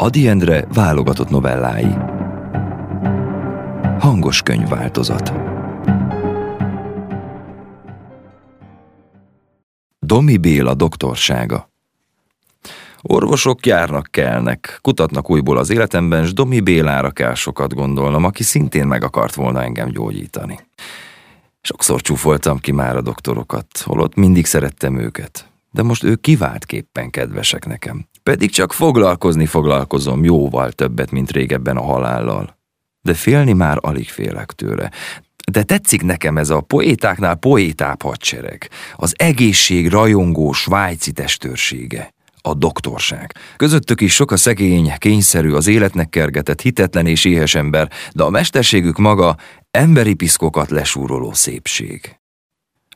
Adi Endre válogatott novellái. Hangos könyvváltozat. Domi Béla doktorsága. Orvosok járnak, kelnek, kutatnak újból az életemben, s Domi Bélára kell sokat gondolnom, aki szintén meg akart volna engem gyógyítani. Sokszor csúfoltam ki már a doktorokat, holott mindig szerettem őket, de most ők kiváltképpen kedvesek nekem. Pedig csak foglalkozni foglalkozom jóval többet, mint régebben a halállal. De félni már alig félek tőle. De tetszik nekem ez a poétáknál poétább hadsereg. Az egészség rajongó svájci testőrsége a doktorság. Közöttük is sok a szegény, kényszerű, az életnek kergetett, hitetlen és éhes ember, de a mesterségük maga emberi piszkokat lesúroló szépség.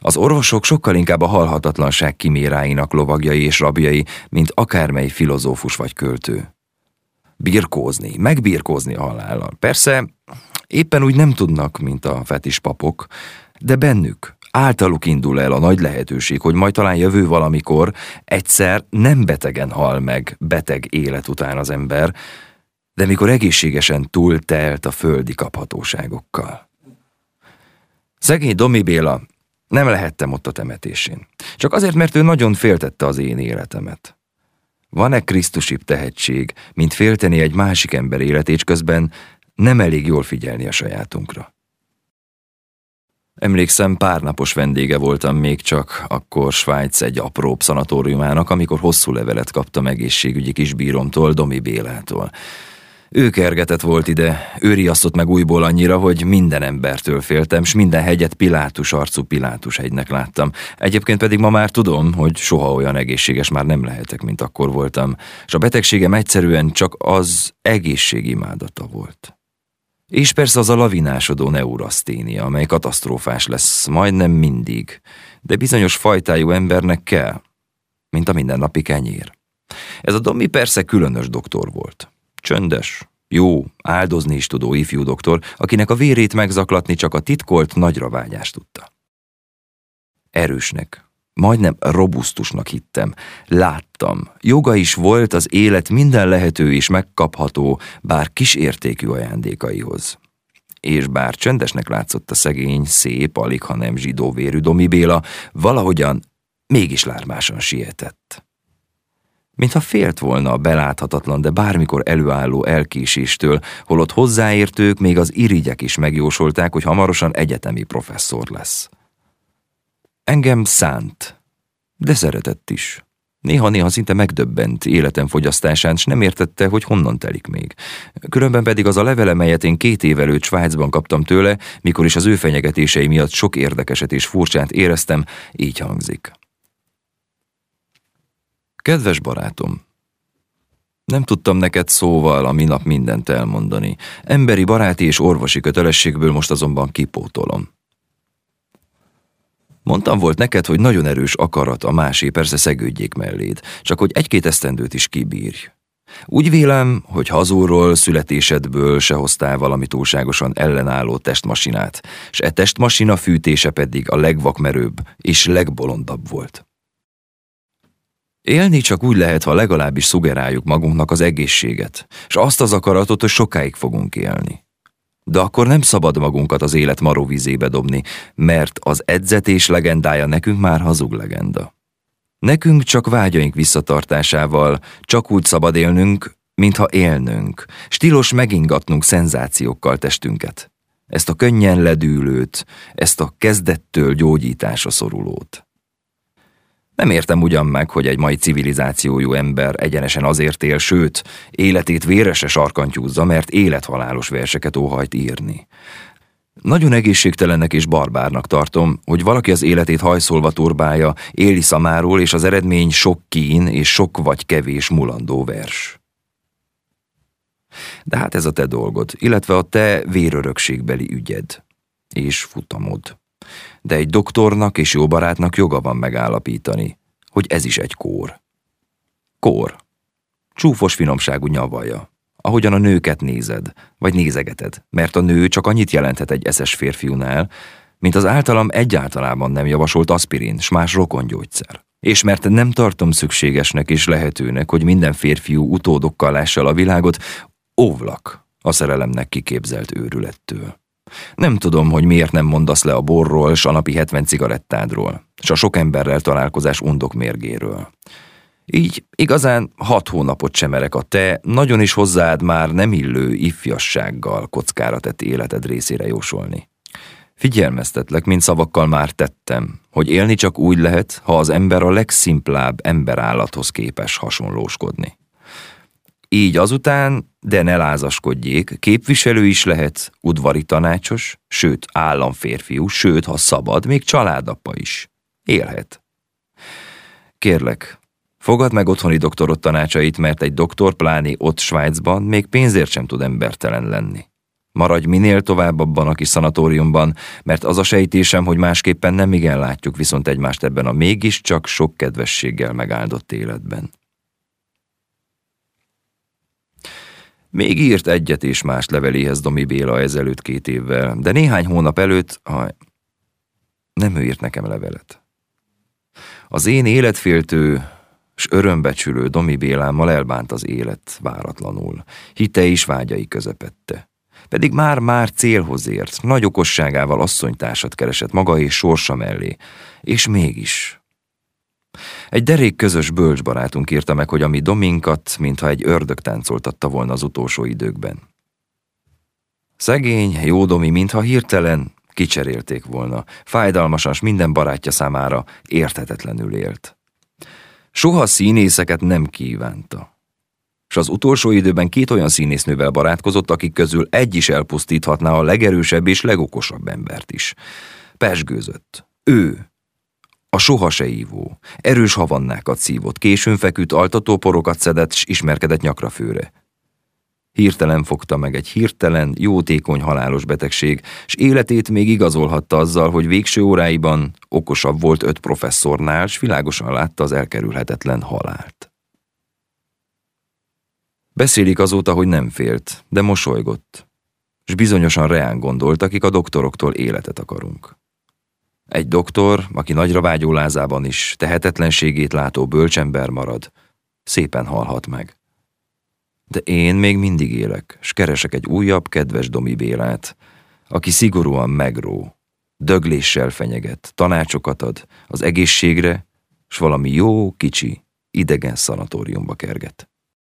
Az orvosok sokkal inkább a halhatatlanság kiméráinak lovagjai és rabjai, mint akármely filozófus vagy költő. Birkózni, megbirkózni a halállal. Persze, éppen úgy nem tudnak, mint a fetis papok, de bennük, általuk indul el a nagy lehetőség, hogy majd talán jövő valamikor egyszer nem betegen hal meg beteg élet után az ember, de mikor egészségesen túltelt a földi kaphatóságokkal. Szegény Domi Béla nem lehettem ott a temetésén. Csak azért, mert ő nagyon féltette az én életemet. Van-e Krisztusibb tehetség, mint félteni egy másik ember életét, közben nem elég jól figyelni a sajátunkra? Emlékszem, pár napos vendége voltam még csak, akkor Svájc egy apróbb szanatóriumának, amikor hosszú levelet kaptam egészségügyi kisbíromtól, Domi Bélától. Ő kergetett volt ide, ő riasztott meg újból annyira, hogy minden embertől féltem, s minden hegyet Pilátus arcú Pilátus hegynek láttam. Egyébként pedig ma már tudom, hogy soha olyan egészséges már nem lehetek, mint akkor voltam, és a betegségem egyszerűen csak az egészségimádata volt. És persze az a lavinásodó neuraszténia, amely katasztrófás lesz majdnem mindig, de bizonyos fajtájú embernek kell, mint a mindennapi kenyér. Ez a Domi persze különös doktor volt. Csöndes, jó, áldozni is tudó ifjú doktor, akinek a vérét megzaklatni csak a titkolt nagyra vágyást tudta. Erősnek, majdnem robusztusnak hittem, láttam, joga is volt az élet minden lehető és megkapható, bár kisértékű ajándékaihoz. És bár csendesnek látszott a szegény, szép, alig ha nem zsidó vérű Domi Béla, valahogyan mégis lármásan sietett mintha félt volna a beláthatatlan, de bármikor előálló elkéséstől, holott hozzáértők még az irigyek is megjósolták, hogy hamarosan egyetemi professzor lesz. Engem szánt, de szeretett is. Néha-néha szinte megdöbbent életem fogyasztásán, s nem értette, hogy honnan telik még. Különben pedig az a levele, melyet én két év előtt Svájcban kaptam tőle, mikor is az ő fenyegetései miatt sok érdekeset és furcsát éreztem, így hangzik. Kedves barátom, nem tudtam neked szóval a minap mindent elmondani. Emberi baráti és orvosi kötelességből most azonban kipótolom. Mondtam volt neked, hogy nagyon erős akarat a másé persze szegődjék melléd, csak hogy egy-két esztendőt is kibírj. Úgy vélem, hogy hazúról, születésedből se hoztál valami túlságosan ellenálló testmasinát, s e testmasina fűtése pedig a legvakmerőbb és legbolondabb volt. Élni csak úgy lehet, ha legalábbis szugeráljuk magunknak az egészséget, és azt az akaratot, hogy sokáig fogunk élni. De akkor nem szabad magunkat az élet maróvizébe dobni, mert az edzetés legendája nekünk már hazug legenda. Nekünk csak vágyaink visszatartásával, csak úgy szabad élnünk, mintha élnünk, stilos megingatnunk szenzációkkal testünket. Ezt a könnyen ledűlőt, ezt a kezdettől gyógyításra szorulót. Nem értem ugyan meg, hogy egy mai civilizációjú ember egyenesen azért él, sőt, életét vérese sarkantyúzza, mert élethalálos verseket óhajt írni. Nagyon egészségtelennek és barbárnak tartom, hogy valaki az életét hajszolva turbálja, éli szamáról, és az eredmény sok kín és sok vagy kevés mulandó vers. De hát ez a te dolgod, illetve a te vérörökségbeli ügyed és futamod de egy doktornak és jó barátnak joga van megállapítani, hogy ez is egy kór. Kór. Csúfos finomságú nyavaja. Ahogyan a nőket nézed, vagy nézegeted, mert a nő csak annyit jelenthet egy eszes férfiúnál, mint az általam egyáltalában nem javasolt aspirin s más rokongyógyszer. És mert nem tartom szükségesnek és lehetőnek, hogy minden férfiú utódokkal lássa a világot, óvlak a szerelemnek kiképzelt őrülettől. Nem tudom, hogy miért nem mondasz le a borról, s a napi 70 cigarettádról, s a sok emberrel találkozás undok mérgéről. Így igazán hat hónapot semerek a te, nagyon is hozzád már nem illő ifjassággal kockára tett életed részére jósolni. Figyelmeztetlek, mint szavakkal már tettem, hogy élni csak úgy lehet, ha az ember a legszimplább emberállathoz képes hasonlóskodni. Így azután, de ne lázaskodjék, képviselő is lehet, udvari tanácsos, sőt államférfiú, sőt, ha szabad, még családapa is. Élhet. Kérlek, fogad meg otthoni doktorot tanácsait, mert egy doktor, pláni ott Svájcban még pénzért sem tud embertelen lenni. Maradj minél tovább abban a kis szanatóriumban, mert az a sejtésem, hogy másképpen nem igen látjuk viszont egymást ebben a mégiscsak sok kedvességgel megáldott életben. Még írt egyet és más leveléhez Domi Béla ezelőtt két évvel, de néhány hónap előtt, ha nem ő írt nekem levelet. Az én életféltő s örömbecsülő Domi Bélámmal elbánt az élet váratlanul, hite és vágyai közepette. Pedig már-már célhoz ért, nagy okosságával asszonytársat keresett maga és sorsa mellé, és mégis egy derék közös bölcsbarátunk írta meg, hogy ami Dominkat, mintha egy ördög táncoltatta volna az utolsó időkben. Szegény, jó Domi, mintha hirtelen kicserélték volna, fájdalmasan minden barátja számára érthetetlenül élt. Soha színészeket nem kívánta. És az utolsó időben két olyan színésznővel barátkozott, akik közül egy is elpusztíthatná a legerősebb és legokosabb embert is. Pesgőzött. Ő, a soha se ívó, erős havannákat szívott, későn feküdt, altató porokat szedett, s ismerkedett nyakra főre. Hirtelen fogta meg egy hirtelen, jótékony halálos betegség, s életét még igazolhatta azzal, hogy végső óráiban okosabb volt öt professzornál, s világosan látta az elkerülhetetlen halált. Beszélik azóta, hogy nem félt, de mosolygott, s bizonyosan reán gondolt, akik a doktoroktól életet akarunk. Egy doktor, aki nagyra vágyó lázában is tehetetlenségét látó bölcsember marad, szépen halhat meg. De én még mindig élek, s keresek egy újabb, kedves Domi Bélát, aki szigorúan megró, dögléssel fenyeget, tanácsokat ad az egészségre, s valami jó, kicsi, idegen szanatóriumba kerget.